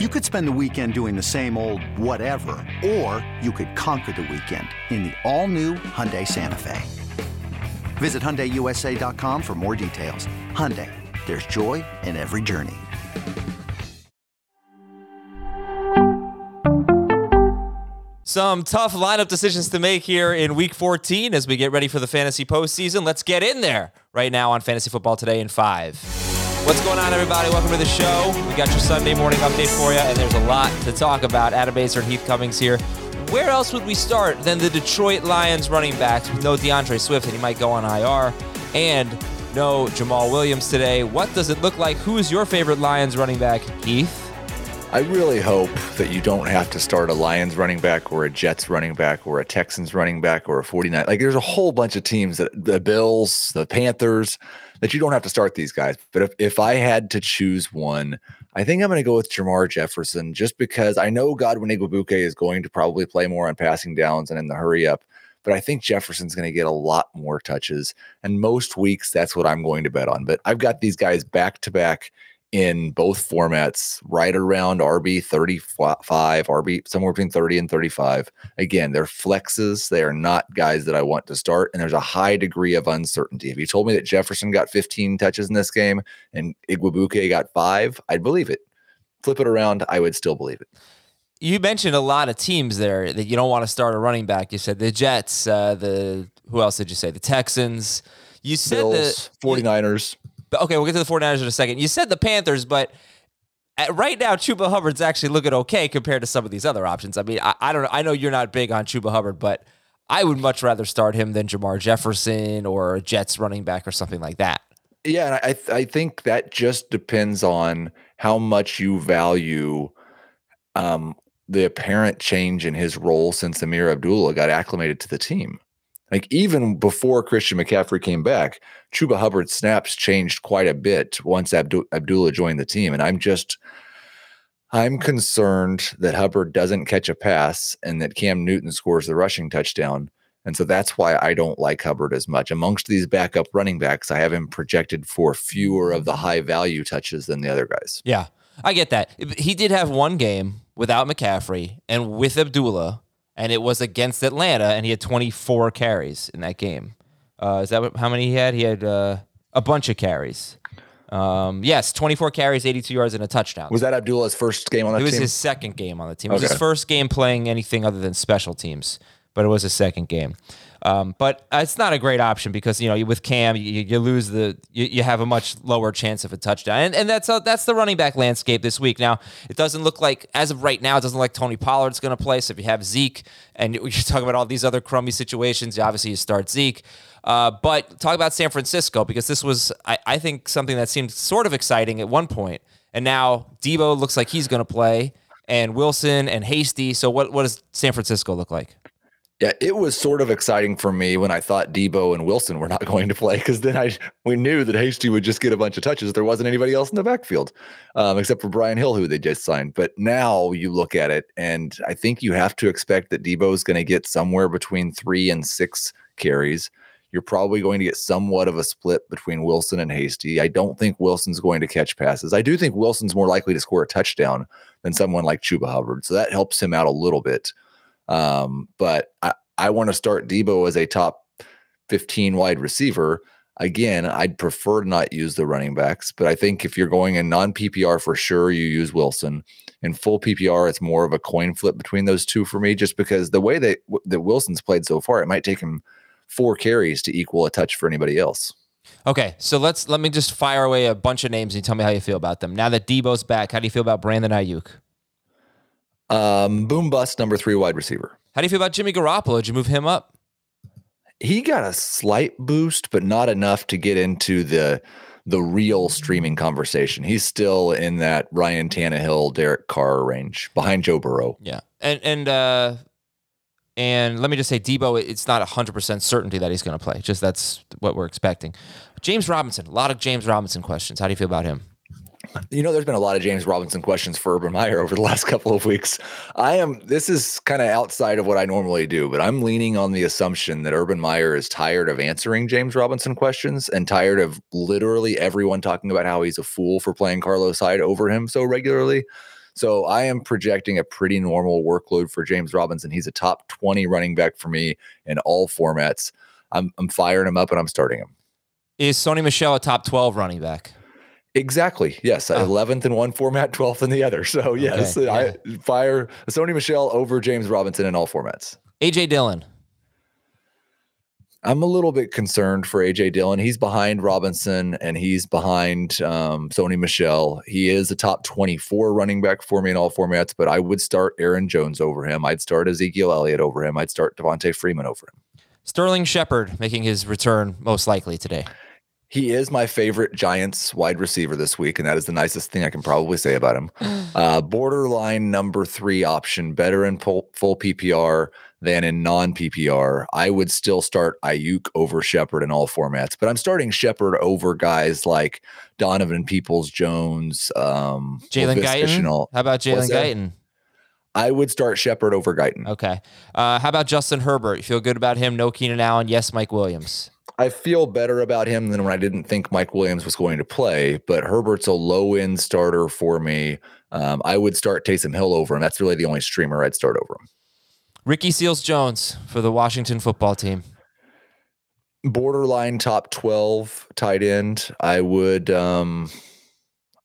You could spend the weekend doing the same old whatever, or you could conquer the weekend in the all-new Hyundai Santa Fe. Visit HyundaiUSA.com for more details. Hyundai, there's joy in every journey. Some tough lineup decisions to make here in week 14 as we get ready for the fantasy postseason. Let's get in there right now on Fantasy Football Today in five. What's going on, everybody? Welcome to the show. We got your Sunday morning update for you, and there's a lot to talk about. Adam Aizer and Heath Cummings here. Where else would we start than the Detroit Lions running backs with no DeAndre Swift, and he might go on IR, and no Jamaal Williams today? What does it look like? Who is your favorite Lions running back, Heath? I really hope that you don't have to start a Lions running back or a Jets running back or a Texans running back or a 49. Like there's a whole bunch of teams that the Bills, the Panthers, that you don't have to start these guys. But if, if I had to choose one, I think I'm going to go with Jermar Jefferson just because I know Godwin Igwebuike is going to probably play more on passing downs and in the hurry up. But I think Jefferson's going to get a lot more touches. And most weeks, that's what I'm going to bet on. But I've got these guys back to back in both formats, right around RB 35, RB somewhere between 30 and 35. Again, they're flexes. They are not guys that I want to start. And there's a high degree of uncertainty. If you told me that Jefferson got 15 touches in this game and Igwebuike got five, I'd believe it. Flip it around, I would still believe it. You mentioned a lot of teams there that you don't want to start a running back. You said the Jets, uh, the who else did you say? The Texans. You said Bills, the 49ers. Okay, we'll get to the 49ers in a second. You said the Panthers, but right now Chuba Hubbard's actually looking okay compared to some of these other options. I mean, I, I don't know. I know you're not big on Chuba Hubbard, but I would much rather start him than Jermar Jefferson or Jets running back or something like that. Yeah, and I I think that just depends on how much you value um, the apparent change in his role since Ameer Abdullah got acclimated to the team. Like even before Christian McCaffrey came back, Chuba Hubbard snaps changed quite a bit once Abdu- Abdullah joined the team, and I'm just I'm concerned that Hubbard doesn't catch a pass and that Cam Newton scores the rushing touchdown. And so that's why I don't like Hubbard as much. Amongst these backup running backs, I have him projected for fewer of the high value touches than the other guys. Yeah, I get that. He did have one game without McCaffrey and with Abdullah and it was against Atlanta, and he had 24 carries in that game. Uh, is that what, how many he had? He had uh, a bunch of carries. Um, yes, 24 carries, 82 yards, and a touchdown. Was that Abdullah's first game on the team? It was team? his second game on the team. It was his first game playing anything other than special teams, but it was a second game. Um, but it's not a great option because you know with Cam you, you lose the you, you, have a much lower chance of a touchdown, and, and that's a, that's the running back landscape this week. Now it doesn't look like as of right now it doesn't look like Tony Pollard's going to play. So if you have Zeke and you're talking about all these other crummy situations, obviously you start Zeke. Uh, but talk about San Francisco because this was I, I think something that seemed sort of exciting at one point, and now Deebo looks like he's going to play, and Wilson and Hasty. So what what does San Francisco look like? Yeah, it was sort of exciting for me when I thought Deebo and Wilson were not going to play because then I we knew that Hasty would just get a bunch of touches. There wasn't anybody else in the backfield um, except for Brian Hill, who they just signed. But now you look at it, and I think you have to expect that Deebo is going to get somewhere between three and six carries. You're probably going to get somewhat of a split between Wilson and Hasty. I don't think Wilson's going to catch passes. I do think Wilson's more likely to score a touchdown than someone like Chuba Hubbard, so that helps him out a little bit. Um, but I, I want to start Deebo as a top 15 wide receiver. Again, I'd prefer to not use the running backs, but I think if you're going in non PPR for sure, you use Wilson. In full PPR, it's more of a coin flip between those two for me, just because the way that that Wilson's played so far, it might take him four carries to equal a touch for anybody else. Okay, so let's let me just fire away a bunch of names and tell me how you feel about them. Now that Deebo's back, how do you feel about Brandon Aiyuk? Um, boom bust number three wide receiver. How do you feel about Jimmy Garoppolo? Did you move him up? He got a slight boost, but not enough to get into the the real streaming conversation. He's still in that Ryan Tannehill, Derek Carr range behind Joe Burrow. Yeah, and and uh, and let me just say, Deebo, it's not hundred percent certainty that he's going to play. Just that's what we're expecting. James Robinson, a lot of James Robinson questions. How do you feel about him? You know, there's been a lot of James Robinson questions for Urban Meyer over the last couple of weeks. I am, this is kind of outside of what I normally do, but I'm leaning on the assumption that Urban Meyer is tired of answering James Robinson questions and tired of literally everyone talking about how he's a fool for playing Carlos Hyde over him so regularly. So I am projecting a pretty normal workload for James Robinson. He's a top 20 running back for me in all formats. I'm, I'm firing him up and I'm starting him. Is Sony Michel a top 12 running back? Exactly. Yes. Oh. 11th in one format, 12th in the other. So, yes, okay. I yeah. fire Sony Michel over James Robinson in all formats. AJ Dillon. I'm a little bit concerned for AJ Dillon. He's behind Robinson and he's behind um, Sony Michel. He is a top 24 running back for me in all formats, but I would start Aaron Jones over him. I'd start Ezekiel Elliott over him. I'd start Devonta Freeman over him. Sterling Shepard making his return most likely today. He is my favorite Giants wide receiver this week, and that is the nicest thing I can probably say about him. Uh, borderline number three option, better in full, full PPR than in non PPR. I would still start Aiyuk over Shepard in all formats, but I'm starting Shepard over guys like Donovan Peoples Jones, um, Jalen Guyton. How about Jalen Guyton? I would start Shepard over Guyton. Okay. Uh, how about Justin Herbert? You feel good about him? No Keenan Allen. Yes, Mike Williams. I feel better about him than when I didn't think Mike Williams was going to play, but Herbert's a low end starter for me. Um, I would start Taysom Hill over him. That's really the only streamer I'd start over him. Ricky Seals Jones for the Washington football team. Borderline top 12 tight end. I would um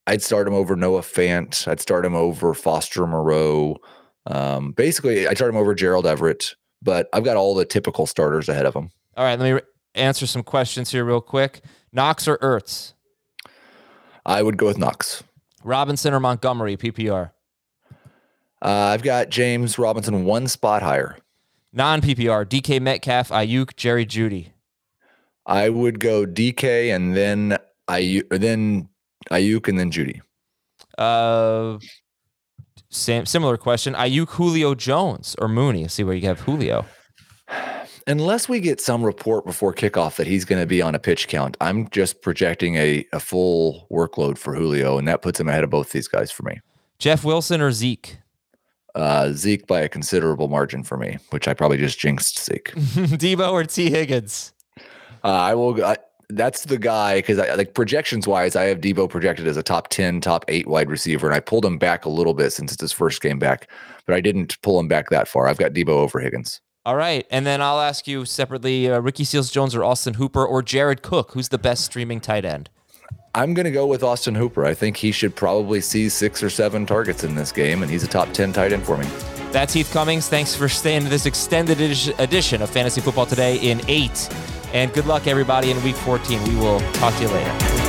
I'd start him over Noah Fant. I'd start him over Foster Moreau. Um, basically, I'd start him over Gerald Everett, but I've got all the typical starters ahead of him. All right, let me answer some questions here real quick. Knox or Ertz? I would go with Knox. Robinson or Montgomery, PPR? Uh, I've got James Robinson one spot higher. Non PPR, DK Metcalf, Aiyuk, Jerry Jeudy. I would go DK and then Aiyuk, then Aiyuk and then Jeudy. Uh, same similar question. Aiyuk, Julio Jones or Mooney? Let's see where you have Julio unless we get some report before kickoff that he's going to be on a pitch count, I'm just projecting a, a full workload for Julio, and that puts him ahead of both these guys for me. Jeff Wilson or Zeke? Uh, Zeke by a considerable margin for me, which I probably just jinxed Zeke. Deebo or Tee Higgins? Uh, I will. I, that's the guy because like projections wise, I have Deebo projected as a top 10, top eight wide receiver, and I pulled him back a little bit since it's his first game back, but I didn't pull him back that far. I've got Deebo over Higgins. All right. And then I'll ask you separately uh, Ricky Seals Jones or Austin Hooper or Jared Cook. Who's the best streaming tight end? I'm going to go with Austin Hooper. I think he should probably see six or seven targets in this game, and he's a top 10 tight end for me. That's Heath Cummings. Thanks for staying to this extended edition of Fantasy Football Today in eight. And good luck, everybody, in week 14. We will talk to you later.